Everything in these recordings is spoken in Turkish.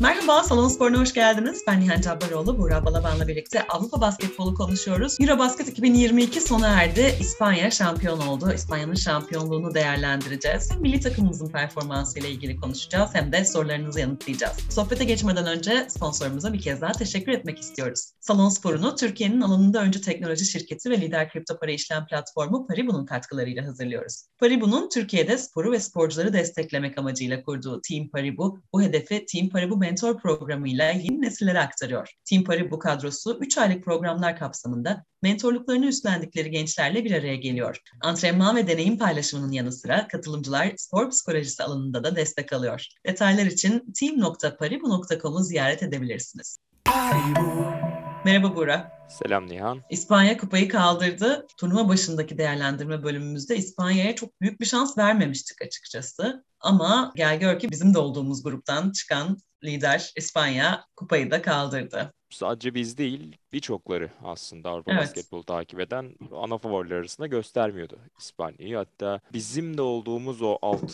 Merhaba, Salon Spor'una hoş geldiniz. Ben Nihan Cabbaroğlu, Buğra Balaban'la birlikte Avrupa basketbolu konuşuyoruz. Eurobasket 2022 sona erdi. İspanya şampiyon oldu. İspanya'nın şampiyonluğunu değerlendireceğiz. Hem milli takımımızın performansı ile ilgili konuşacağız hem de sorularınızı yanıtlayacağız. Sohbete geçmeden önce sponsorumuza bir kez daha teşekkür etmek istiyoruz. Salon Spor'unu Türkiye'nin alanında önce teknoloji şirketi ve lider kripto para işlem platformu Paribu'nun katkılarıyla hazırlıyoruz. Paribu'nun Türkiye'de sporu ve sporcuları desteklemek amacıyla kurduğu Team Paribu, bu hedefi Team Paribu mentor programıyla yeni nesillere aktarıyor. Team Paribu kadrosu 3 aylık programlar kapsamında mentorluklarını üstlendikleri gençlerle bir araya geliyor. Antrenman ve deneyim paylaşımının yanı sıra katılımcılar spor psikolojisi alanında da destek alıyor. Detaylar için team.paribu.com'u ziyaret edebilirsiniz. Merhaba Buğra. Selam Nihan. İspanya kupayı kaldırdı. Turnuva başındaki değerlendirme bölümümüzde İspanya'ya çok büyük bir şans vermemiştik açıkçası. Ama gel gör ki bizim de olduğumuz gruptan çıkan lider İspanya kupayı da kaldırdı. Sadece biz değil birçokları aslında Avrupa Evet. basketbolu takip eden ana favoriler arasında göstermiyordu İspanya'yı. Hatta bizim de olduğumuz o alt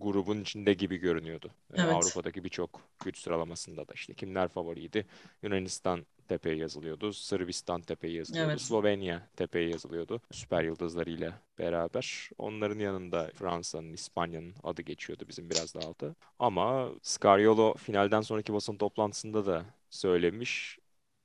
grubun içinde gibi görünüyordu. Ee, Evet. Avrupa'daki birçok güç sıralamasında da işte kimler favoriydi? Yunanistan tepeye yazılıyordu. Sırbistan tepeye yazılıyordu. Evet. Slovenya tepeye yazılıyordu. Süper yıldızlarıyla beraber. Onların yanında Fransa'nın, İspanya'nın adı geçiyordu bizim biraz daha altı. Ama Scariolo finalden sonraki basın toplantısında da söylemiş.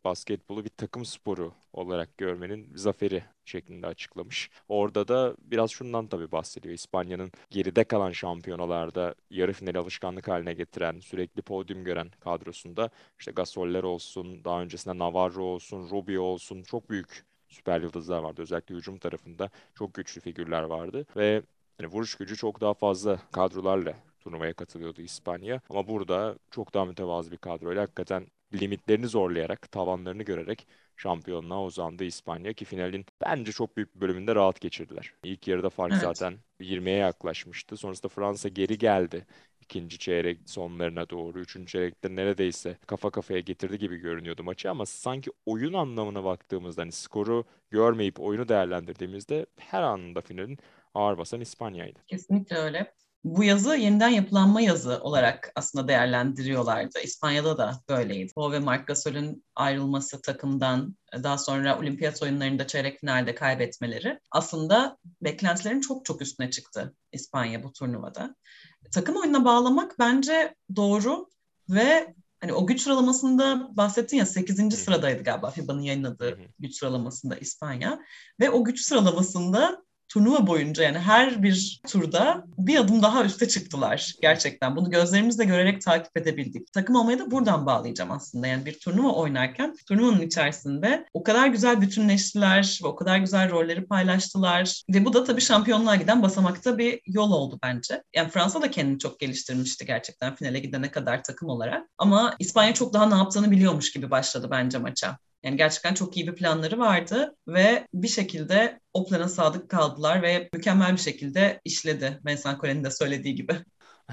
Basketbolu bir takım sporu olarak görmenin zaferi şeklinde açıklamış. Orada da biraz şundan tabii bahsediyor. İspanya'nın geride kalan şampiyonalarda yarı finali alışkanlık haline getiren, sürekli podyum gören kadrosunda işte Gasol'ler olsun, daha öncesinde Navarro olsun, Rubio olsun çok büyük süper yıldızlar vardı. Özellikle hücum tarafında çok güçlü figürler vardı ve hani vuruş gücü çok daha fazla kadrolarla turnuvaya katılıyordu İspanya. Ama burada çok daha mütevazı bir kadroyla hakikaten limitlerini zorlayarak, tavanlarını görerek şampiyonluğa uzandı İspanya ki finalin bence çok büyük bir bölümünde rahat geçirdiler. İlk yarıda fark Evet. zaten 20'ye yaklaşmıştı. Sonrasında Fransa geri geldi. İkinci çeyrek sonlarına doğru, üçüncü çeyrekte neredeyse kafa kafaya getirdi gibi görünüyordu maçı ama sanki oyun anlamına baktığımızda hani skoru görmeyip oyunu değerlendirdiğimizde her anında finalin ağır basan İspanya'ydı. Kesinlikle öyle. Bu yazı yeniden yapılanma yazı olarak aslında değerlendiriyorlardı. İspanya'da da böyleydi. Bo ve Marc Gasol'ün ayrılması takımdan, daha sonra olimpiyat oyunlarında çeyrek finalde kaybetmeleri aslında beklentilerin çok çok üstüne çıktı İspanya bu turnuvada. Takım oyununa bağlamak bence doğru ve hani o güç sıralamasında bahsettin ya 8. hı. sıradaydı galiba FIBA'nın yayınladığı Hı güç sıralamasında İspanya ve o güç sıralamasında turnuva boyunca yani her bir turda bir adım daha üste çıktılar gerçekten. Bunu gözlerimizle görerek takip edebildik. Takım olmayı da buradan bağlayacağım aslında. Yani bir turnuva oynarken turnuvanın içerisinde o kadar güzel bütünleştiler ve o kadar güzel rolleri paylaştılar. Ve bu da tabii şampiyonluğa giden basamakta bir yol oldu bence. Yani Fransa da kendini çok geliştirmişti gerçekten finale gidene kadar takım olarak. Ama İspanya çok daha ne yaptığını biliyormuş gibi başladı bence maça. Yani gerçekten çok iyi bir planları vardı ve bir şekilde o plana sadık kaldılar ve mükemmel bir şekilde işledi. Vincent Collet'in de söylediği gibi.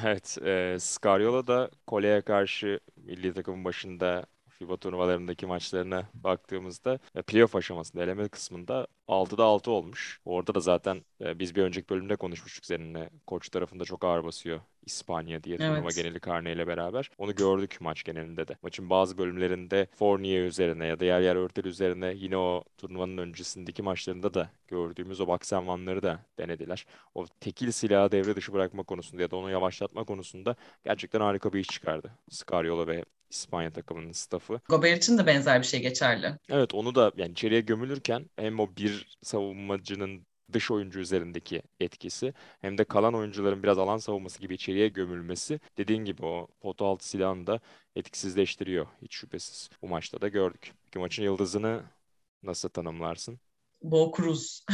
Evet, e, Scariolo da Kole'ye karşı milli takımın başında FIBA turnuvalarındaki maçlarına baktığımızda e, playoff aşamasında, eleme kısmında 6'da 6 olmuş. Orada da zaten e, biz bir önceki bölümde konuşmuştuk seninle. Koç tarafında çok ağır basıyor İspanya diye turnuva Evet. geneli karneyle beraber. Onu gördük maç genelinde de. Maçın bazı bölümlerinde Fournier üzerine ya da yer yer Örtel üzerine yine o turnuvanın öncesindeki maçlarında da gördüğümüz o baksenvanları da denediler. O tekil silahı devre dışı bırakma konusunda ya da onu yavaşlatma konusunda gerçekten harika bir iş çıkardı. Scariolo ve İspanya takımının staffı. Gobert için de benzer bir şey geçerli. Evet onu da yani içeriye gömülürken hem o bir savunmacının dış oyuncu üzerindeki etkisi hem de kalan oyuncuların biraz alan savunması gibi içeriye gömülmesi dediğin gibi o pota altı silahını da etkisizleştiriyor hiç şüphesiz. Bu maçta da gördük. Peki maçın yıldızını nasıl tanımlarsın? Bo Cruz.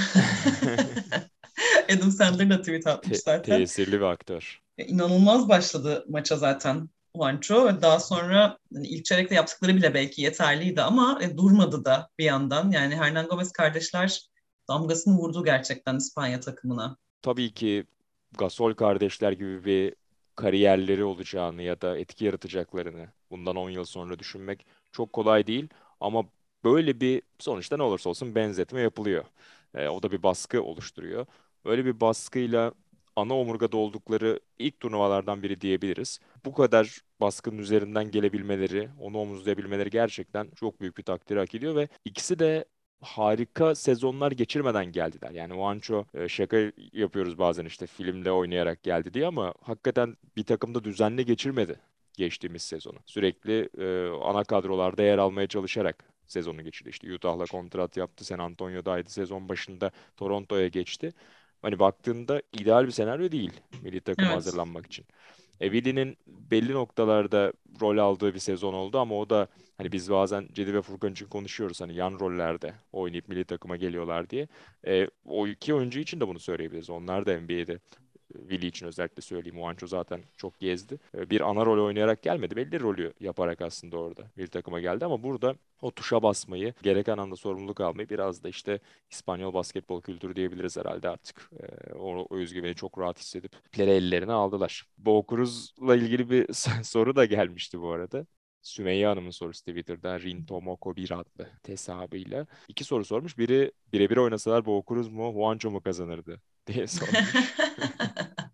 Adam Sandler da tweet atmış Te- zaten. tesirli bir aktör. İnanılmaz başladı maça zaten Juancho daha sonra hani ilk çeyrekte yaptıkları bile belki yeterliydi ama e, durmadı da bir yandan. Yani Hernan Gomez kardeşler damgasını vurdu gerçekten İspanya takımına. Tabii ki Gasol kardeşler gibi bir kariyerleri olacağını ya da etki yaratacaklarını bundan 10 yıl sonra düşünmek çok kolay değil. Ama böyle bir sonuçta ne olursa olsun benzetme yapılıyor. E, o da bir baskı oluşturuyor. Böyle bir baskıyla ana omurgada oldukları ilk turnuvalardan biri diyebiliriz. Bu kadar baskının üzerinden gelebilmeleri, onu omuzlayabilmeleri gerçekten çok büyük bir takdir hak ediyor ve ikisi de harika sezonlar geçirmeden geldiler. Yani Juancho e, şaka yapıyoruz bazen işte filmde oynayarak geldi diye ama hakikaten bir takımda düzenli geçirmedi geçtiğimiz sezonu. Sürekli e, ana kadrolarda yer almaya çalışarak sezonu geçirdi. İşte Utah'la kontrat yaptı. San Antonio'daydı sezon başında. Toronto'ya geçti. Hani baktığında ideal bir senaryo değil milli takıma evet. hazırlanmak için. Evili'nin belli noktalarda rol aldığı bir sezon oldu ama o da hani biz bazen Cedi ve Furkan için konuşuyoruz hani yan rollerde oynayıp milli takıma geliyorlar diye. E, o iki oyuncu için de bunu söyleyebiliriz. Onlar da NBA'de Willi için özellikle söyleyeyim. Juancho zaten çok gezdi. Ee, bir ana rol oynayarak gelmedi. Belli rolü yaparak aslında orada bir takıma geldi ama burada o tuşa basmayı, gereken anda sorumluluk almayı biraz da işte İspanyol basketbol kültürü diyebiliriz herhalde artık. Ee, o, o özgüveni çok rahat hissedip ipleri ellerine aldılar. Bo Cruz'la ilgili bir soru da gelmişti bu arada. Sümeyye Hanım'ın sorusu Twitter'da Rinto Moko 1 adlı hesabıyla. iki soru sormuş. Biri birebir oynasalar Bo Cruz mu Juancho mu kazanırdı diye sormuş.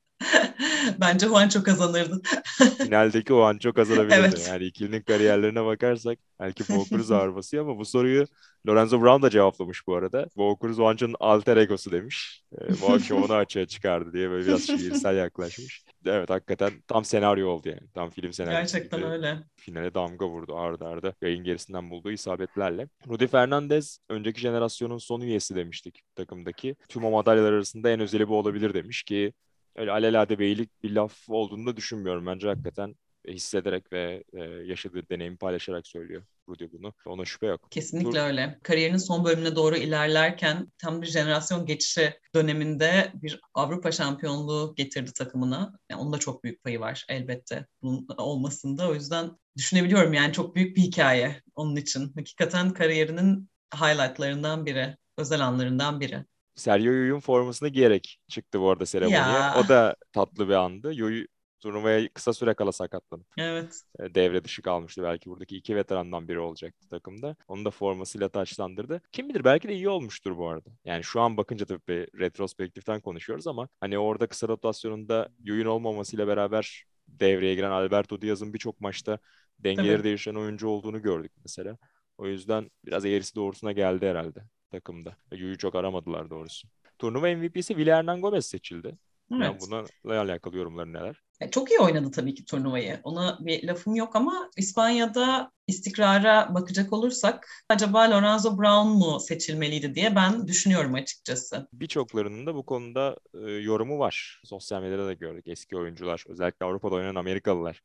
Bence Juancho kazanırdı. Finaldeki Juancho kazanabilirdi. Evet. Yani ikilinin kariyerlerine bakarsak belki ağır basıyor ama bu soruyu Lorenzo Brown da cevaplamış bu arada. Cruz Juancho'nun alter egosu demiş. E, bu akşam onu açığa çıkardı diye böyle biraz şiirsel yaklaşmış. Evet hakikaten tam senaryo oldu yani. Tam film senaryosu. Gerçekten gibi. öyle. Finale damga vurdu ardı arda. Yayın gerisinden bulduğu isabetlerle. Rudy Fernandez önceki jenerasyonun son üyesi demiştik takımdaki. Tüm o madalyalar arasında en özeli bu olabilir demiş ki öyle alelade beylik bir laf olduğunu da düşünmüyorum. Bence hakikaten hissederek ve e, yaşadığı deneyimi paylaşarak söylüyor Rudy bunu. Ona şüphe yok. Kesinlikle Dur. öyle. Kariyerinin son bölümüne doğru ilerlerken tam bir jenerasyon geçişi döneminde bir Avrupa şampiyonluğu getirdi takımına. Yani onun da çok büyük payı var elbette bunun olmasında. O yüzden düşünebiliyorum yani çok büyük bir hikaye onun için. Hakikaten kariyerinin highlightlarından biri, özel anlarından biri. Sergio Yuy'un formasını giyerek çıktı bu arada seremoniye. O da tatlı bir andı. Yuy turnuvaya kısa süre kala sakatlanıp evet. E, devre dışı kalmıştı. Belki buradaki iki veterandan biri olacaktı takımda. Onu da formasıyla taçlandırdı. Kim bilir belki de iyi olmuştur bu arada. Yani şu an bakınca tabii bir retrospektiften konuşuyoruz ama hani orada kısa rotasyonunda Yuyun olmamasıyla beraber devreye giren Alberto Diaz'ın birçok maçta dengeleri değişen oyuncu olduğunu gördük mesela. O yüzden biraz eğrisi doğrusuna geldi herhalde takımda. Yu'yu çok aramadılar doğrusu. Turnuva MVP'si Hernan Gomez seçildi. Evet. Yani bununla alakalı yorumları neler? Çok iyi oynadı tabii ki turnuvayı. Ona bir lafım yok ama İspanya'da istikrara bakacak olursak acaba Lorenzo Brown mu seçilmeliydi diye ben düşünüyorum açıkçası. Birçoklarının da bu konuda e, yorumu var. Sosyal medyada da gördük eski oyuncular özellikle Avrupa'da oynayan Amerikalılar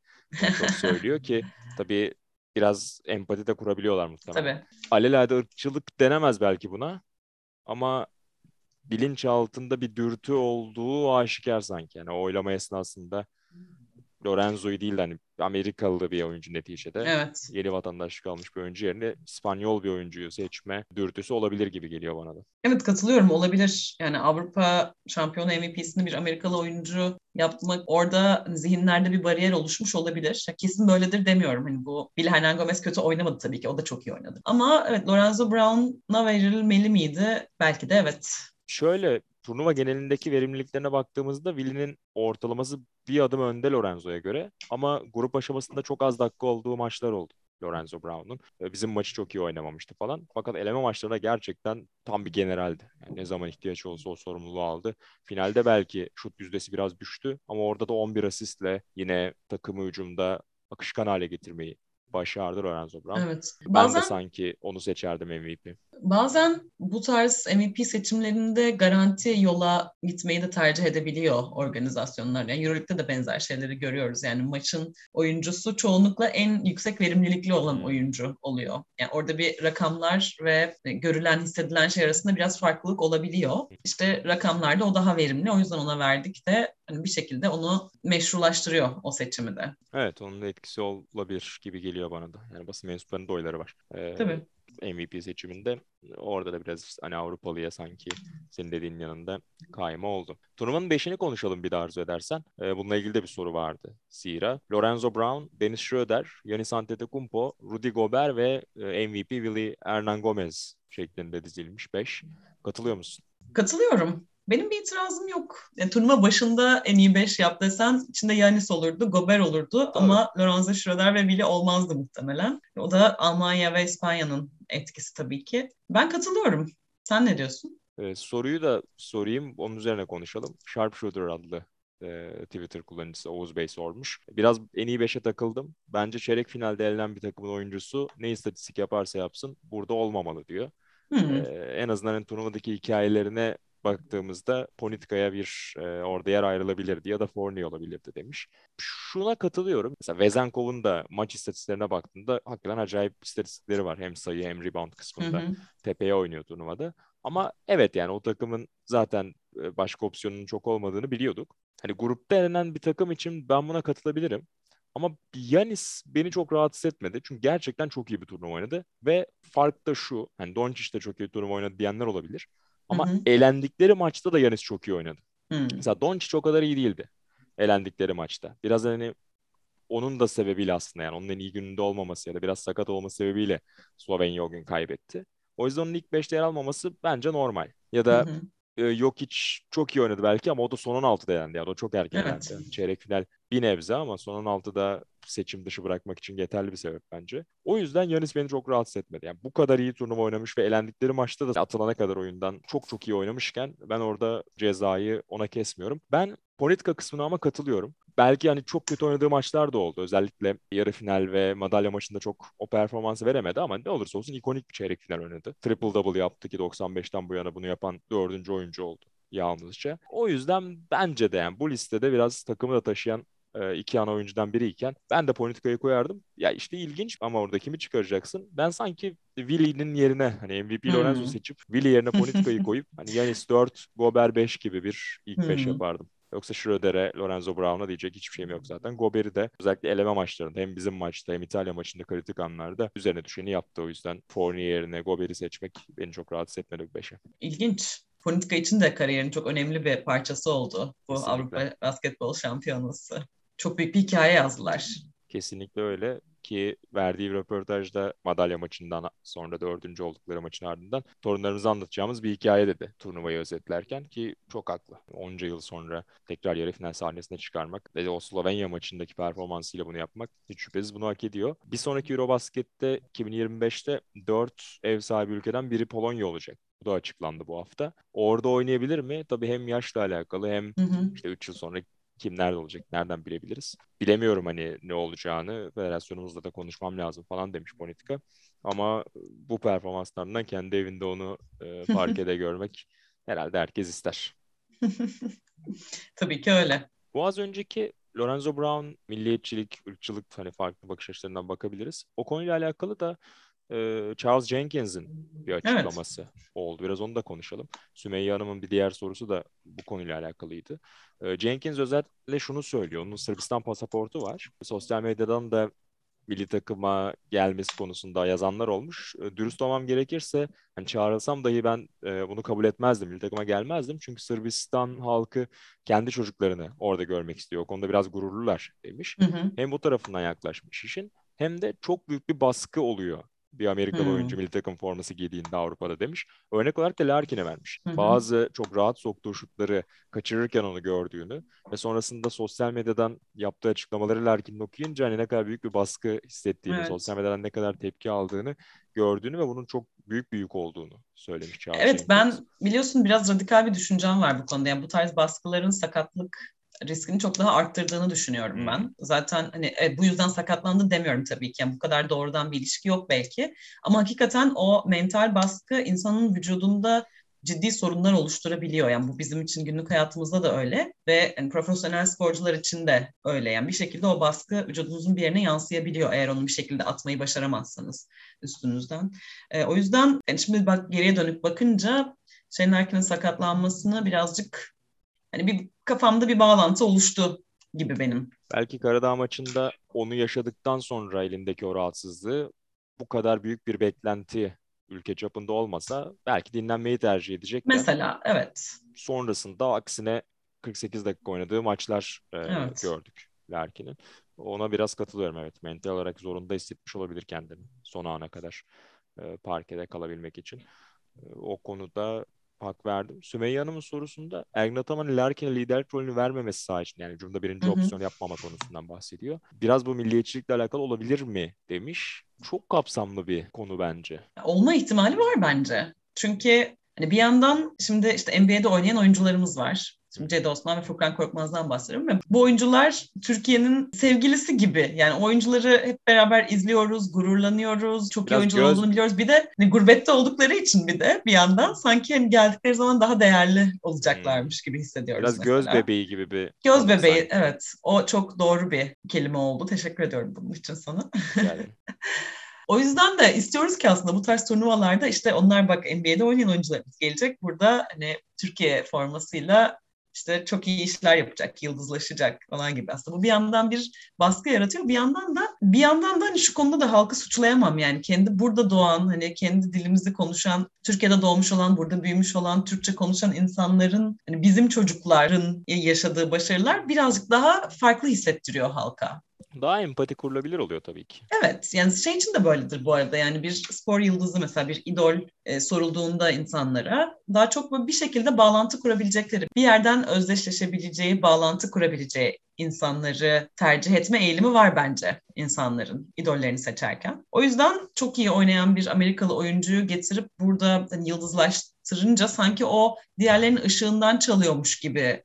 çok söylüyor ki tabii biraz empati de kurabiliyorlar muhtemelen. Tabii. Alelade ırkçılık denemez belki buna ama bilinç altında bir dürtü olduğu aşikar sanki. Yani oylama esnasında Lorenzo'yu değil de hani Amerikalı bir oyuncu neticede. Evet. Yeni vatandaşlık almış bir oyuncu yerine İspanyol bir oyuncuyu seçme dürtüsü olabilir gibi geliyor bana da. Evet katılıyorum olabilir. Yani Avrupa şampiyonu MVP'sini bir Amerikalı oyuncu yapmak orada zihinlerde bir bariyer oluşmuş olabilir. Kesin böyledir demiyorum. Hani bu Bill Hernan Gomez kötü oynamadı tabii ki. O da çok iyi oynadı. Ama evet Lorenzo Brown'a verilmeli miydi? Belki de evet. Şöyle turnuva genelindeki verimliliklerine baktığımızda Willi'nin ortalaması bir adım önde Lorenzo'ya göre. Ama grup aşamasında çok az dakika olduğu maçlar oldu. Lorenzo Brown'un. Bizim maçı çok iyi oynamamıştı falan. Fakat eleme maçlarında gerçekten tam bir generaldi. Yani ne zaman ihtiyaç olsa o sorumluluğu aldı. Finalde belki şut yüzdesi biraz düştü ama orada da 11 asistle yine takımı hücumda akışkan hale getirmeyi başardı Lorenzo Brown. Evet. Bazen, ben de sanki onu seçerdim MVP. Bazen bu tarz MVP seçimlerinde garanti yola gitmeyi de tercih edebiliyor organizasyonlar. Yani Euroleague'de de benzer şeyleri görüyoruz. Yani maçın oyuncusu çoğunlukla en yüksek verimlilikli olan hmm. oyuncu oluyor. Yani orada bir rakamlar ve görülen, hissedilen şey arasında biraz farklılık olabiliyor. İşte rakamlarda o daha verimli. O yüzden ona verdik de hani bir şekilde onu meşrulaştırıyor o seçimi de. Evet, onun da etkisi olabilir gibi geliyor bana da. Yani basın mensuplarının da oyları var. Ee, Tabii. MVP seçiminde. Orada da biraz hani Avrupalıya sanki senin dediğin yanında kayma oldu. Turnuvanın beşini konuşalım bir de arzu edersen. Ee, bununla ilgili de bir soru vardı. Zira Lorenzo Brown, Dennis Schroeder, Giannis Antetokounmpo, Rudy Gobert ve e, MVP Willy Hernan Gomez şeklinde dizilmiş 5. Katılıyor musun? Katılıyorum. Benim bir itirazım yok. Yani, turnuva başında en iyi 5 yap desen içinde Yanis olurdu, Gober olurdu Tabii. ama Lorenzo Schröder ve Willi olmazdı muhtemelen. O da Almanya ve İspanya'nın etkisi tabii ki. Ben katılıyorum. Sen ne diyorsun? Ee, soruyu da sorayım, onun üzerine konuşalım. Sharpshooter adlı e, Twitter kullanıcısı Oğuz Bey sormuş. Biraz en iyi 5'e takıldım. Bence çeyrek finalde elenen bir takımın oyuncusu ne istatistik yaparsa yapsın burada olmamalı diyor. Hmm. Ee, en azından hani turnuvadaki hikayelerine baktığımızda Politka'ya bir e, orada yer ayrılabilirdi ya da Fournier olabilirdi demiş. Şuna katılıyorum. Mesela Vezenkov'un da maç istatistiklerine baktığında hakikaten acayip istatistikleri var. Hem sayı hem rebound kısmında. Hı hı. Tepeye oynuyor turnuvada. Ama evet yani o takımın zaten başka opsiyonunun çok olmadığını biliyorduk. Hani grupta elenen bir takım için ben buna katılabilirim. Ama Yanis beni çok rahatsız etmedi. Çünkü gerçekten çok iyi bir turnuva oynadı. Ve fark da şu. Hani Doncic de çok iyi turnuva oynadı diyenler olabilir. Ama hı hı. elendikleri maçta da Yanis çok iyi oynadı. Hı. Mesela Doncic o kadar iyi değildi. Elendikleri maçta. Biraz hani onun da sebebiyle aslında yani onun en iyi gününde olmaması ya da biraz sakat olması sebebiyle Slovenya o gün kaybetti. O yüzden onun ilk 5'te yer almaması bence normal. Ya da hı hı e, Jokic çok iyi oynadı belki ama o da son 16'da yendi. Yani o çok erken evet. yendi. Çeyrek final bir nebze ama son 16'da seçim dışı bırakmak için yeterli bir sebep bence. O yüzden Yanis beni çok rahatsız etmedi. Yani bu kadar iyi turnuva oynamış ve elendikleri maçta da atılana kadar oyundan çok çok iyi oynamışken ben orada cezayı ona kesmiyorum. Ben Politika kısmına ama katılıyorum. Belki hani çok kötü oynadığı maçlar da oldu. Özellikle yarı final ve madalya maçında çok o performansı veremedi ama ne olursa olsun ikonik bir çeyrek final oynadı. Triple double yaptı ki 95'ten bu yana bunu yapan dördüncü oyuncu oldu yalnızca. O yüzden bence de yani bu listede biraz takımı da taşıyan e, iki ana oyuncudan biriyken ben de politikayı koyardım. Ya işte ilginç ama orada kimi çıkaracaksın? Ben sanki Willy'nin yerine hani MVP hmm. Lorenzo seçip Willy yerine politikayı koyup hani Yanis 4, Gober 5 gibi bir ilk 5 hmm. yapardım. Yoksa Schröder'e, Lorenzo Brown'a diyecek hiçbir şeyim yok zaten. Gober'i de özellikle eleme maçlarında hem bizim maçta hem İtalya maçında kritik anlarda üzerine düşeni yaptı. O yüzden Fournier yerine Gober'i seçmek beni çok rahatsız etmedi bu beşe. İlginç. Politika için de kariyerin çok önemli bir parçası oldu bu Kesinlikle. Avrupa Basketbol Şampiyonası. Çok büyük bir hikaye yazdılar. Kesinlikle öyle ki verdiği röportajda madalya maçından sonra dördüncü oldukları maçın ardından torunlarımıza anlatacağımız bir hikaye dedi turnuvayı özetlerken ki çok haklı. Onca yıl sonra tekrar yarı final sahnesine çıkarmak ve o Slovenya maçındaki performansıyla bunu yapmak hiç şüphesiz bunu hak ediyor. Bir sonraki Eurobasket'te 2025'te dört ev sahibi ülkeden biri Polonya olacak. Bu da açıklandı bu hafta. Orada oynayabilir mi? Tabii hem yaşla alakalı hem hı hı. işte 3 yıl sonra kim nerede olacak, nereden bilebiliriz? Bilemiyorum hani ne olacağını, federasyonumuzla da konuşmam lazım falan demiş Politika. Ama bu performanslarından kendi evinde onu e, parkede görmek herhalde herkes ister. Tabii ki öyle. Bu az önceki Lorenzo Brown milliyetçilik, ırkçılık hani farklı bakış açılarından bakabiliriz. O konuyla alakalı da Charles Jenkins'in bir açıklaması evet. oldu. Biraz onu da konuşalım. Sümeyye Hanım'ın bir diğer sorusu da bu konuyla alakalıydı. Jenkins özellikle şunu söylüyor. Onun Sırbistan pasaportu var. Sosyal medyadan da milli takıma gelmesi konusunda yazanlar olmuş. Dürüst olmam gerekirse hani çağrılsam dahi ben e, bunu kabul etmezdim. Milli takıma gelmezdim. Çünkü Sırbistan halkı kendi çocuklarını orada görmek istiyor. O konuda biraz gururlular demiş. Hı hı. Hem bu tarafından yaklaşmış işin hem de çok büyük bir baskı oluyor bir Amerikalı hmm. oyuncu milli takım forması giydiğinde Avrupa'da demiş. Örnek olarak da Larkin'e vermiş. Hmm. Bazı çok rahat soktuğu şutları kaçırırken onu gördüğünü ve sonrasında sosyal medyadan yaptığı açıklamaları Larkin'in okuyunca hani ne kadar büyük bir baskı hissettiğini, evet. sosyal medyadan ne kadar tepki aldığını gördüğünü ve bunun çok büyük büyük olduğunu söylemiş Evet Jenkins. ben biliyorsun biraz radikal bir düşüncem var bu konuda. Yani bu tarz baskıların sakatlık riskini çok daha arttırdığını düşünüyorum hmm. ben. Zaten hani e, bu yüzden sakatlandı demiyorum tabii ki. Yani bu kadar doğrudan bir ilişki yok belki. Ama hakikaten o mental baskı insanın vücudunda ciddi sorunlar oluşturabiliyor. Yani bu bizim için günlük hayatımızda da öyle ve yani profesyonel sporcular için de öyle. Yani bir şekilde o baskı vücudunuzun bir yerine yansıyabiliyor eğer onu bir şekilde atmayı başaramazsanız üstünüzden. E, o yüzden yani şimdi bak geriye dönüp bakınca Shane Larkin'in sakatlanmasını birazcık hani bir kafamda bir bağlantı oluştu gibi benim. Belki Karadağ maçında onu yaşadıktan sonra elindeki o rahatsızlığı bu kadar büyük bir beklenti ülke çapında olmasa belki dinlenmeyi tercih edecek. Mesela evet. Sonrasında aksine 48 dakika oynadığı maçlar e, evet. gördük Larkin'in. Ona biraz katılıyorum evet. Mental olarak zorunda hissetmiş olabilir kendini son ana kadar e, parkede kalabilmek için. E, o konuda hak verdim. Sümeyye Hanım'ın sorusunda Ergin Ataman'ın Larkin'e liderlik rolünü vermemesi sadece yani cümle birinci opsiyon yapmama konusundan bahsediyor. Biraz bu milliyetçilikle alakalı olabilir mi demiş. Çok kapsamlı bir konu bence. Olma ihtimali var bence. Çünkü hani bir yandan şimdi işte NBA'de oynayan oyuncularımız var. Şimdi Cedi Osman ve Furkan Korkmaz'dan bahsediyorum. Ve bu oyuncular Türkiye'nin sevgilisi gibi. Yani oyuncuları hep beraber izliyoruz, gururlanıyoruz. Çok Biraz iyi oyuncular göz... olduğunu biliyoruz. Bir de hani gurbette oldukları için bir de bir yandan sanki hani geldikleri zaman daha değerli olacaklarmış gibi hissediyoruz Biraz mesela. göz bebeği gibi bir... Göz bebeği sanki. evet. O çok doğru bir kelime oldu. Teşekkür ediyorum bunun için sana. Yani. O yüzden de istiyoruz ki aslında bu tarz turnuvalarda işte onlar bak NBA'de oynayan oyuncularımız gelecek. Burada hani Türkiye formasıyla işte çok iyi işler yapacak, yıldızlaşacak falan gibi aslında. Bu bir yandan bir baskı yaratıyor. Bir yandan da bir yandan da hani şu konuda da halkı suçlayamam yani. Kendi burada doğan, hani kendi dilimizi konuşan, Türkiye'de doğmuş olan, burada büyümüş olan, Türkçe konuşan insanların, hani bizim çocukların yaşadığı başarılar birazcık daha farklı hissettiriyor halka daha empati kurulabilir oluyor tabii ki. Evet yani şey için de böyledir bu arada yani bir spor yıldızı mesela bir idol e, sorulduğunda insanlara daha çok bir şekilde bağlantı kurabilecekleri bir yerden özdeşleşebileceği bağlantı kurabileceği insanları tercih etme eğilimi var bence insanların idollerini seçerken. O yüzden çok iyi oynayan bir Amerikalı oyuncuyu getirip burada hani yıldızlaştırınca sanki o diğerlerinin ışığından çalıyormuş gibi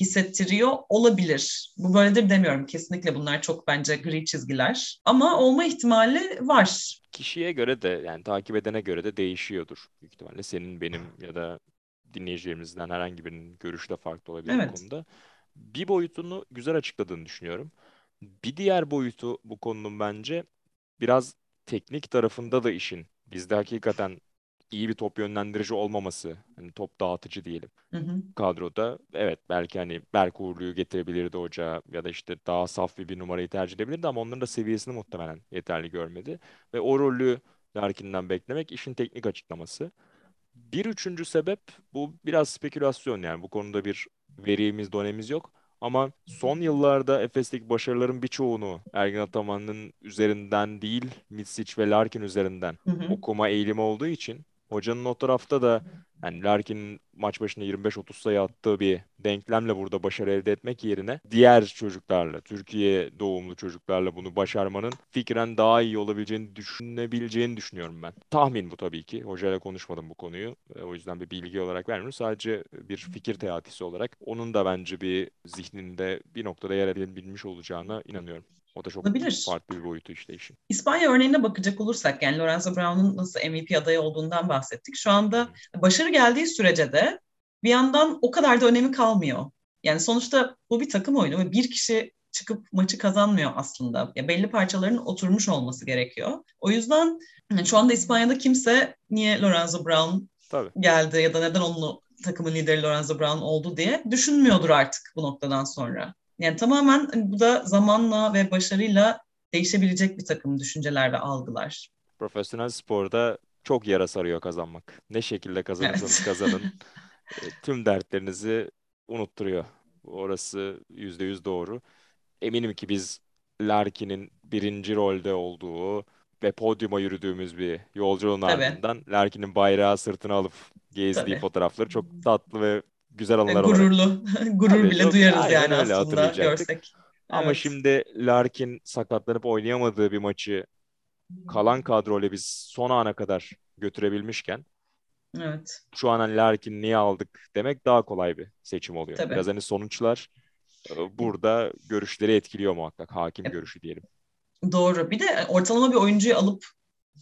hissettiriyor olabilir. Bu böyledir demiyorum. Kesinlikle bunlar çok bence gri çizgiler. Ama olma ihtimali var. Kişiye göre de yani takip edene göre de değişiyordur. Büyük ihtimalle senin, benim ya da dinleyicilerimizden herhangi birinin görüşü de farklı olabilir evet. bu konuda. Bir boyutunu güzel açıkladığını düşünüyorum. Bir diğer boyutu bu konunun bence biraz teknik tarafında da işin. Bizde hakikaten iyi bir top yönlendirici olmaması, hani top dağıtıcı diyelim hı hı. kadroda. Evet belki hani Berk Uğurlu'yu getirebilirdi hoca ya da işte daha saf bir, bir numarayı tercih edebilirdi ama onların da seviyesini muhtemelen yeterli görmedi. Ve o rolü Larkin'den beklemek işin teknik açıklaması. Bir üçüncü sebep bu biraz spekülasyon yani bu konuda bir verimiz, dönemimiz yok. Ama son yıllarda Efes'teki başarıların birçoğunu Ergin Ataman'ın üzerinden değil, Mitsic ve Larkin üzerinden hı hı. okuma eğilimi olduğu için Hocanın o tarafta da yani Larkin'in maç başına 25-30 sayı attığı bir denklemle burada başarı elde etmek yerine diğer çocuklarla, Türkiye doğumlu çocuklarla bunu başarmanın fikren daha iyi olabileceğini düşünebileceğini düşünüyorum ben. Tahmin bu tabii ki. Hocayla konuşmadım bu konuyu. E, o yüzden bir bilgi olarak vermiyorum. Sadece bir fikir teatisi olarak onun da bence bir zihninde bir noktada yer edebilmiş olacağına inanıyorum. O da çok Olabilir. farklı bir boyutu işte işin. İspanya örneğine bakacak olursak yani Lorenzo Brown'un nasıl MVP adayı olduğundan bahsettik. Şu anda başarı geldiği sürece de bir yandan o kadar da önemi kalmıyor. Yani sonuçta bu bir takım oyunu ve bir kişi çıkıp maçı kazanmıyor aslında. Ya belli parçaların oturmuş olması gerekiyor. O yüzden yani şu anda İspanya'da kimse niye Lorenzo Brown Tabii. geldi ya da neden onun takımın lideri Lorenzo Brown oldu diye düşünmüyordur artık bu noktadan sonra. Yani tamamen bu da zamanla ve başarıyla değişebilecek bir takım düşünceler ve algılar. Profesyonel sporda çok yara sarıyor kazanmak. Ne şekilde kazanırsanız evet. kazanın. E, tüm dertlerinizi unutturuyor. Orası yüzde yüz doğru. Eminim ki biz Larkin'in birinci rolde olduğu ve podyuma yürüdüğümüz bir yolculuğun Tabii. ardından Larkin'in bayrağı sırtına alıp gezdiği Tabii. fotoğrafları çok tatlı ve güzel anılar Gururlu. olarak. Gurur Tabii, bile çok, duyarız yani aslında görsek. Ama evet. şimdi Larkin sakatlanıp oynayamadığı bir maçı kalan kadroyla biz son ana kadar götürebilmişken evet. şu an hani Larkin niye aldık demek daha kolay bir seçim oluyor. Tabii. Biraz hani sonuçlar e, burada görüşleri etkiliyor muhakkak. Hakim evet. görüşü diyelim. Doğru. Bir de ortalama bir oyuncuyu alıp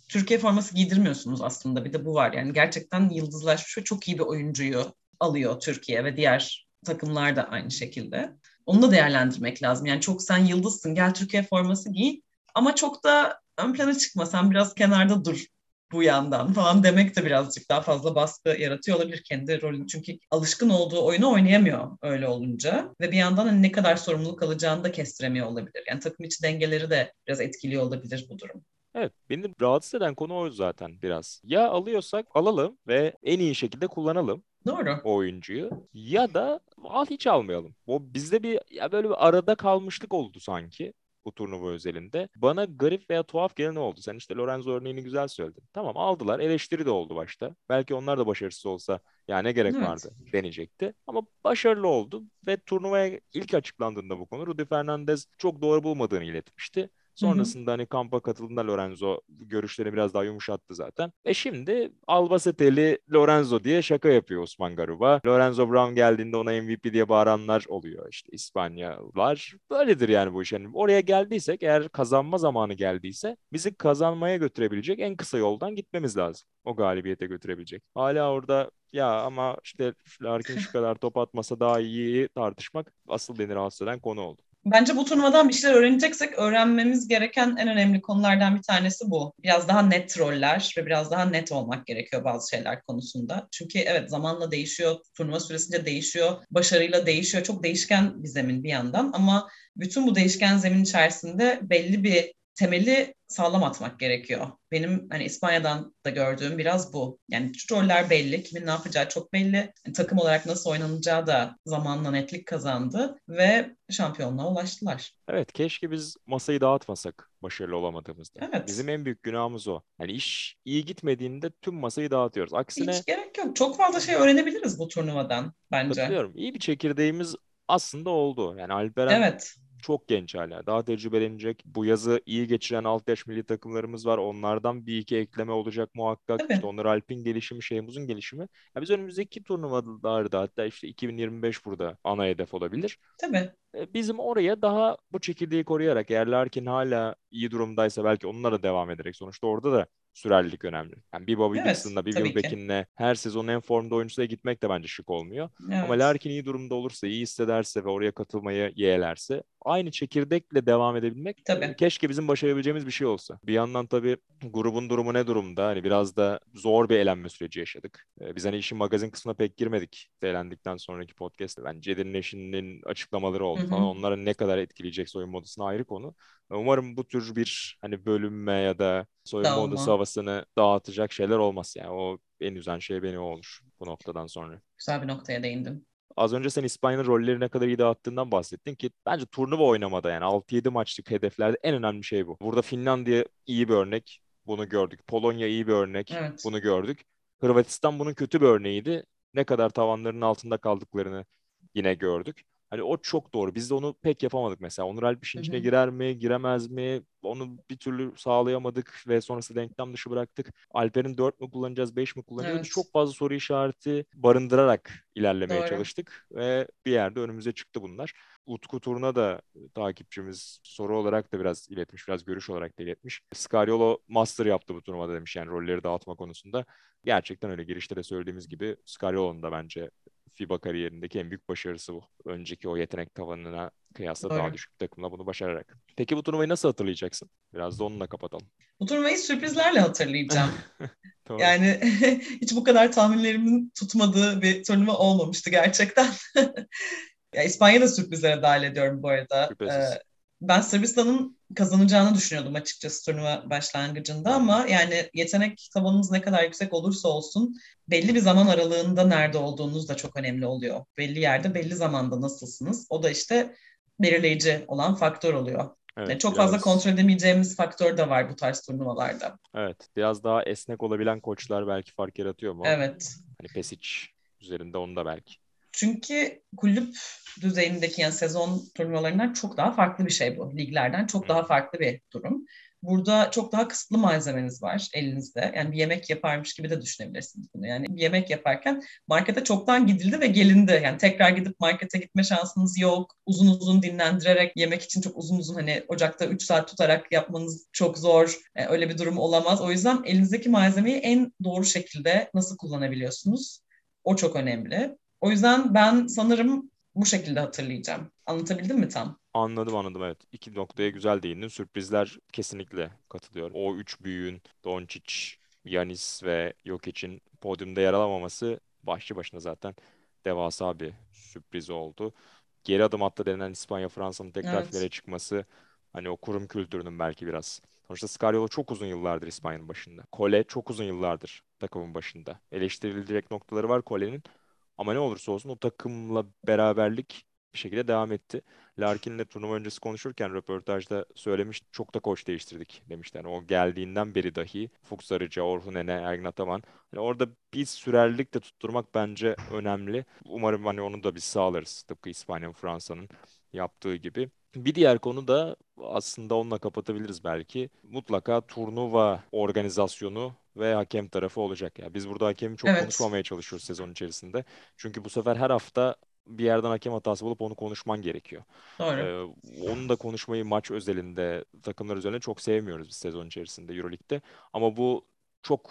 Türkiye forması giydirmiyorsunuz aslında. Bir de bu var. Yani gerçekten yıldızlaşmış ve çok iyi bir oyuncuyu alıyor Türkiye ve diğer takımlar da aynı şekilde. Onu da değerlendirmek lazım. Yani çok sen yıldızsın gel Türkiye forması giy ama çok da ön plana çıkma sen biraz kenarda dur bu yandan falan demek de birazcık daha fazla baskı yaratıyor olabilir kendi rolünü. Çünkü alışkın olduğu oyunu oynayamıyor öyle olunca. Ve bir yandan hani ne kadar sorumluluk alacağını da kestiremiyor olabilir. Yani takım içi dengeleri de biraz etkiliyor olabilir bu durum. Evet, beni rahatsız eden konu o zaten biraz. Ya alıyorsak alalım ve en iyi şekilde kullanalım. Doğru. O oyuncuyu. Ya da al hiç almayalım. O bizde bir ya böyle bir arada kalmışlık oldu sanki. bu turnuva özelinde. Bana garip veya tuhaf gelen oldu. Sen işte Lorenzo örneğini güzel söyledin. Tamam aldılar. Eleştiri de oldu başta. Belki onlar da başarısız olsa ya ne gerek Evet. vardı deneyecekti. Ama başarılı oldu ve turnuvaya ilk açıklandığında bu konu Rudy Fernandez çok doğru bulmadığını iletmişti. Sonrasında hani kampa katıldığında Lorenzo görüşlerini biraz daha yumuşattı zaten. Ve şimdi Albaceteli Lorenzo diye şaka yapıyor Osman Garuba. Lorenzo Brown geldiğinde ona MVP diye bağıranlar oluyor işte İspanyalılar. Böyledir yani bu iş. Yani oraya geldiysek eğer kazanma zamanı geldiyse bizi kazanmaya götürebilecek en kısa yoldan gitmemiz lazım. O galibiyete götürebilecek. Hala orada ya ama işte Larkin şu kadar top atmasa daha iyi tartışmak asıl beni rahatsız eden konu oldu. Bence bu turnuvadan bir şeyler öğreneceksek öğrenmemiz gereken en önemli konulardan bir tanesi bu. Biraz daha net roller ve biraz daha net olmak gerekiyor bazı şeyler konusunda. Çünkü evet zamanla değişiyor, turnuva süresince değişiyor, başarıyla değişiyor. Çok değişken bir zemin bir yandan ama bütün bu değişken zemin içerisinde belli bir temeli sağlam atmak gerekiyor. Benim hani İspanya'dan da gördüğüm biraz bu. Yani roller belli, kimin ne yapacağı çok belli. Yani takım olarak nasıl oynanacağı da zamanla netlik kazandı ve şampiyonluğa ulaştılar. Evet, keşke biz masayı dağıtmasak başarılı olamadığımızda. Evet. Bizim en büyük günahımız o. Yani iş iyi gitmediğinde tüm masayı dağıtıyoruz. Aksine Hiç gerek yok. Çok fazla şey öğrenebiliriz bu turnuvadan bence. katılıyorum. İyi bir çekirdeğimiz aslında oldu. Yani Alperen Evet. Çok genç hala. Daha tecrübelenecek. Bu yazı iyi geçiren alt yaş milli takımlarımız var. Onlardan bir iki ekleme olacak muhakkak. Tabii. İşte Onur Alp'in gelişimi, Şeyhmuz'un gelişimi. Ya biz önümüzdeki turnuvalarda hatta işte 2025 burada ana hedef olabilir. Tabii. E, Bizim oraya daha bu çekirdeği koruyarak eğer Larkin hala iyi durumdaysa belki onunla da devam ederek sonuçta orada da sürerlilik önemli. Yani bir Bobby Evet, Dixon'la bir Will ki. Beckham'le her sezon en formda oyuncusuyla gitmek de bence şık olmuyor. Ama Evet. Larkin iyi durumda olursa, iyi hissederse ve oraya katılmayı yeğlerse aynı çekirdekle devam edebilmek Tabii. e, keşke bizim başarabileceğimiz bir şey olsa. Bir yandan tabii grubun durumu ne durumda? Hani biraz da zor bir elenme süreci yaşadık. E, Biz hani işin magazin kısmına pek girmedik elendikten sonraki podcast'te. Ben Cedi'nin eşinin açıklamaları oldu Hı hı. falan. Onlara ne kadar etkileyecek soyunma odasına ayrı konu. Umarım bu tür bir hani bölünme ya da soyunma Dağılma. odası havasını dağıtacak şeyler olmaz. Yani o en üzen şey beni o olur bu noktadan sonra. Güzel bir noktaya değindin. Az önce sen İspanya'nın rolleri ne kadar iyi dağıttığından bahsettin ki bence turnuva oynamada yani 6-7 maçlık hedeflerde en önemli şey bu. Burada Finlandiya iyi bir örnek. Bunu gördük. Polonya iyi bir örnek. Evet. Bunu gördük. Hırvatistan bunun kötü bir örneğiydi. Ne kadar tavanlarının altında kaldıklarını yine gördük. Hani o çok doğru. Biz de onu pek yapamadık mesela. Onur Alp işin içine girer mi, giremez mi? Onu bir türlü sağlayamadık ve sonrasında denklem dışı bıraktık. Alper'in 4 mü kullanacağız, 5 mi kullanacağız? Evet. Çok fazla soru işareti barındırarak ilerlemeye Doğru. çalıştık ve bir yerde önümüze çıktı bunlar. Utku Turna da takipçimiz soru olarak da biraz iletmiş, biraz görüş olarak da iletmiş. Scariolo master yaptı bu turnuvada demiş yani rolleri dağıtma konusunda. Gerçekten öyle girişte de söylediğimiz gibi Scariolo'nun da bence FIBA kariyerindeki en büyük başarısı bu. Önceki o yetenek tavanına kıyasla daha Doğru. düşük bir takımla bunu başararak. Peki bu turnuvayı nasıl hatırlayacaksın? Biraz da onunla kapatalım. Bu turnuvayı sürprizlerle hatırlayacağım. Yani hiç bu kadar tahminlerimin tutmadığı bir turnuva olmamıştı gerçekten. ya İspanya'da sürprizlere dahil ediyorum bu arada. Şüphesiz. Ee, ben Sırbistan'ın kazanacağını düşünüyordum açıkçası turnuva başlangıcında ama yani yetenek tavanınız ne kadar yüksek olursa olsun belli bir zaman aralığında nerede olduğunuz da çok önemli oluyor. Belli yerde belli zamanda nasılsınız o da işte belirleyici olan faktör oluyor. Evet, Yani çok biraz- fazla kontrol edemeyeceğimiz faktör de var bu tarz turnuvalarda. Evet, biraz daha esnek olabilen koçlar belki fark yaratıyor mu? Evet. Hani Pesic üzerinde onu da belki. Çünkü kulüp düzeyindeki yani sezon turnuvalarından çok daha farklı bir şey bu. Liglerden çok daha farklı bir durum. Burada çok daha kısıtlı malzemeniz var elinizde. Yani bir yemek yaparmış gibi de düşünebilirsiniz bunu. Yani bir yemek yaparken markete çoktan gidildi ve gelindi. Yani tekrar gidip markete gitme şansınız yok. Uzun uzun dinlendirerek yemek için çok uzun uzun hani ocakta 3 saat tutarak yapmanız çok zor. Yani öyle bir durum olamaz. O yüzden elinizdeki malzemeyi en doğru şekilde nasıl kullanabiliyorsunuz? O çok önemli. O yüzden ben sanırım bu şekilde hatırlayacağım. Anlatabildim mi tam? Anladım anladım evet. İki noktaya güzel değindin. Sürprizler kesinlikle katılıyorum. O üç büyüğün Doncic, Yanis ve Jokic'in podyumda yer alamaması başlı başına zaten devasa bir sürpriz oldu. Geri adım attı denilen İspanya, Fransa'nın tekrar Evet. finale çıkması hani o kurum kültürünün belki biraz. Sonuçta Scariolo çok uzun yıllardır İspanya'nın başında. Cole çok uzun yıllardır takımın başında. Eleştirilecek noktaları var Cole'nin. Ama ne olursa olsun o takımla beraberlik bir şekilde devam etti. Larkin'le turnuva öncesi konuşurken röportajda söylemiş çok da koç değiştirdik demişler. Yani o geldiğinden beri dahi Fuchs Arıca, Orhun Ene, Ergin Ataman. Yani orada bir sürerlilik de tutturmak bence önemli. Umarım hani onu da biz sağlarız. Tıpkı İspanya, Fransa'nın yaptığı gibi. Bir diğer konu da aslında onunla kapatabiliriz belki. Mutlaka turnuva organizasyonu ve hakem tarafı olacak. Yani biz burada hakemi çok Evet, konuşmamaya çalışıyoruz sezon içerisinde. Çünkü bu sefer her hafta bir yerden hakem hatası bulup onu konuşman gerekiyor. doğru. Ee, onu da konuşmayı maç özelinde, takımlar özelinde çok sevmiyoruz biz sezon içerisinde Euroleague'de. Ama bu çok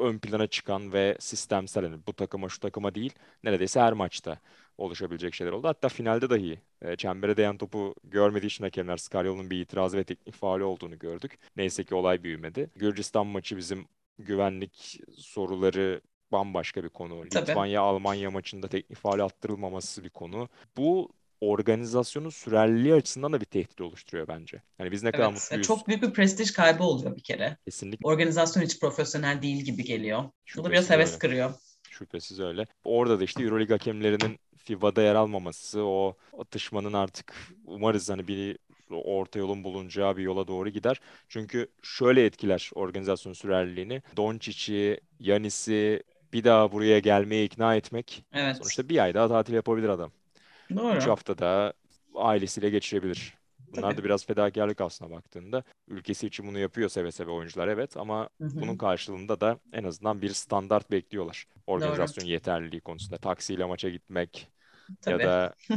ön plana çıkan ve sistemsel yani bu takıma şu takıma değil neredeyse her maçta oluşabilecek şeyler oldu. Hatta finalde dahi e, çembere değen topu görmediği için hakemler Scaryolu'nun bir itirazı ve teknik faulü olduğunu gördük. Neyse ki olay büyümedi. Gürcistan maçı bizim güvenlik soruları bambaşka bir konu. Tabii. Litvanya-Almanya maçında teknik faul attırılmaması bir konu. Bu organizasyonun sürerliliği açısından da bir tehdit oluşturuyor bence. Yani biz ne kadar Evet. Ya mutluyuz çok büyük bir prestij kaybı oluyor bir kere. kesinlikle Organizasyon hiç profesyonel değil gibi geliyor. Bu da şüphesiz biraz heves öyle. kırıyor. Şüphesiz öyle. Orada da işte Euroleague hakemlerinin FIBA'da yer almaması, o atışmanın artık umarız hani bir orta yolun bulunacağı bir yola doğru gider. Çünkü şöyle etkiler organizasyon sürerliliğini. Doncic'i, Yanis'i bir daha buraya gelmeye ikna etmek. Evet. Sonuçta bir ay daha tatil yapabilir adam. Üç Doğru. haftada ailesiyle geçirebilir. Bunlar Tabii. da biraz fedakarlık aslına baktığında. Ülkesi için bunu yapıyor seve seve oyuncular evet ama Hı hı. bunun karşılığında da en azından bir standart bekliyorlar. Doğru. Organizasyon yeterliliği konusunda. Taksiyle maça gitmek ya Tabii. da e,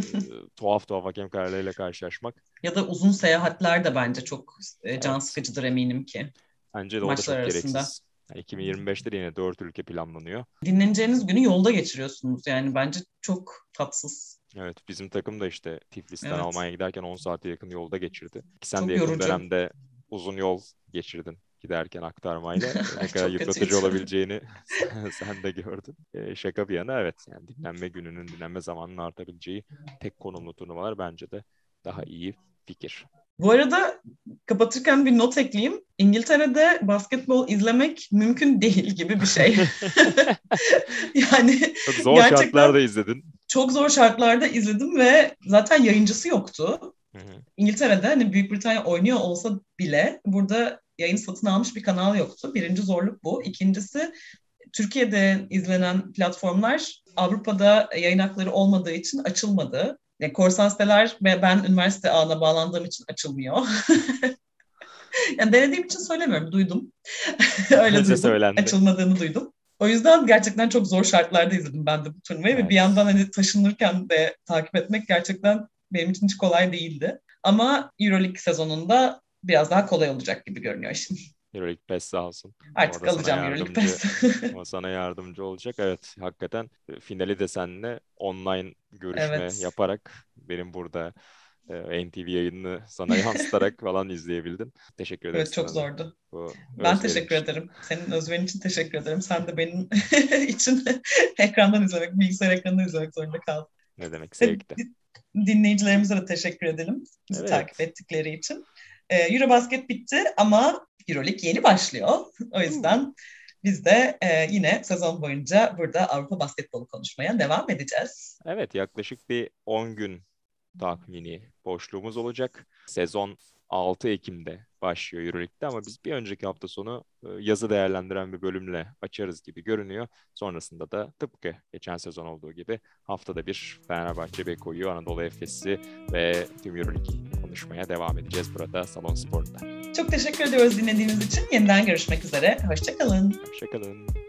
tuhaf tuhaf hakem kararlarıyla karşılaşmak. Ya da uzun seyahatler de bence çok e, can Evet. sıkıcıdır eminim ki Bence de o da çok arasında. gereksiz. Yani 2025'te de yine 4 ülke planlanıyor. Dinleneceğiniz günü yolda geçiriyorsunuz yani bence çok tatsız. Evet bizim takım da işte Tiflis'ten Evet. Almanya'ya giderken 10 saate yakın yolda geçirdi. Sen Çok de yakın yorucu. dönemde uzun yol geçirdin giderken aktarmayla. Ne kadar yıpratıcı olabileceğini sen de gördün. Ee, şaka bir yana evet yani dinlenme gününün, dinlenme zamanının artabileceği tek konumlu turnuvalar bence de daha iyi fikir. Bu arada kapatırken bir not ekleyeyim. İngiltere'de basketbol izlemek mümkün değil gibi bir şey. yani Çok zor Gerçekten- şartlarda izledin. çok zor şartlarda izledim ve zaten yayıncısı yoktu. Hı hı. İngiltere'de hani Büyük Britanya oynuyor olsa bile burada yayın satın almış bir kanal yoktu. Birinci zorluk bu. İkincisi Türkiye'de izlenen platformlar Avrupa'da yayın hakları olmadığı için açılmadı. Yani korsan siteler ve ben üniversite ağına bağlandığım için açılmıyor. yani denediğim için söylemiyorum, duydum. Öyle duydum. söylendi. Açılmadığını duydum. O yüzden gerçekten çok zor şartlarda izledim ben de bu turnuvayı ve Evet. bir yandan hani taşınırken de takip etmek gerçekten benim için hiç kolay değildi. Ama Euroleague sezonunda biraz daha kolay olacak gibi görünüyor işin. Euroleague Pass sağ olsun. Artık Orada alacağım Euroleague Pass. O sana yardımcı olacak. Evet, hakikaten e, finali de seninle online görüşme Evet. yaparak benim burada e, NTV yayınını sana yansıtarak falan izleyebildin. Teşekkür ederiz evet çok sana zordu. bu Ben teşekkür için. ederim. Senin özverin için teşekkür ederim. Sen de benim için ekrandan izlemek, bilgisayar ekranından izlemek zorunda kaldın. Ne demek di- dinleyicilerimize de teşekkür edelim bizi Evet. takip ettikleri için. Ee, Eurobasket bitti ama Euroleague yeni başlıyor. O yüzden biz de e, yine sezon boyunca burada Avrupa basketbolu konuşmaya devam edeceğiz. Evet, yaklaşık bir 10 gün tahmini boşluğumuz olacak. Sezon 6 Ekim'de başlıyor Euroleague'de ama biz bir önceki hafta sonu e, yazı değerlendiren bir bölümle açarız gibi görünüyor. Sonrasında da tıpkı geçen sezon olduğu gibi haftada bir Fenerbahçe, Beko'yu, Anadolu Efes'i ve tüm Euroleague'i konuşmaya devam edeceğiz burada Salon Spor'da. Çok teşekkür ediyoruz dinlediğiniz için. Yeniden görüşmek üzere. Hoşçakalın. Hoşçakalın.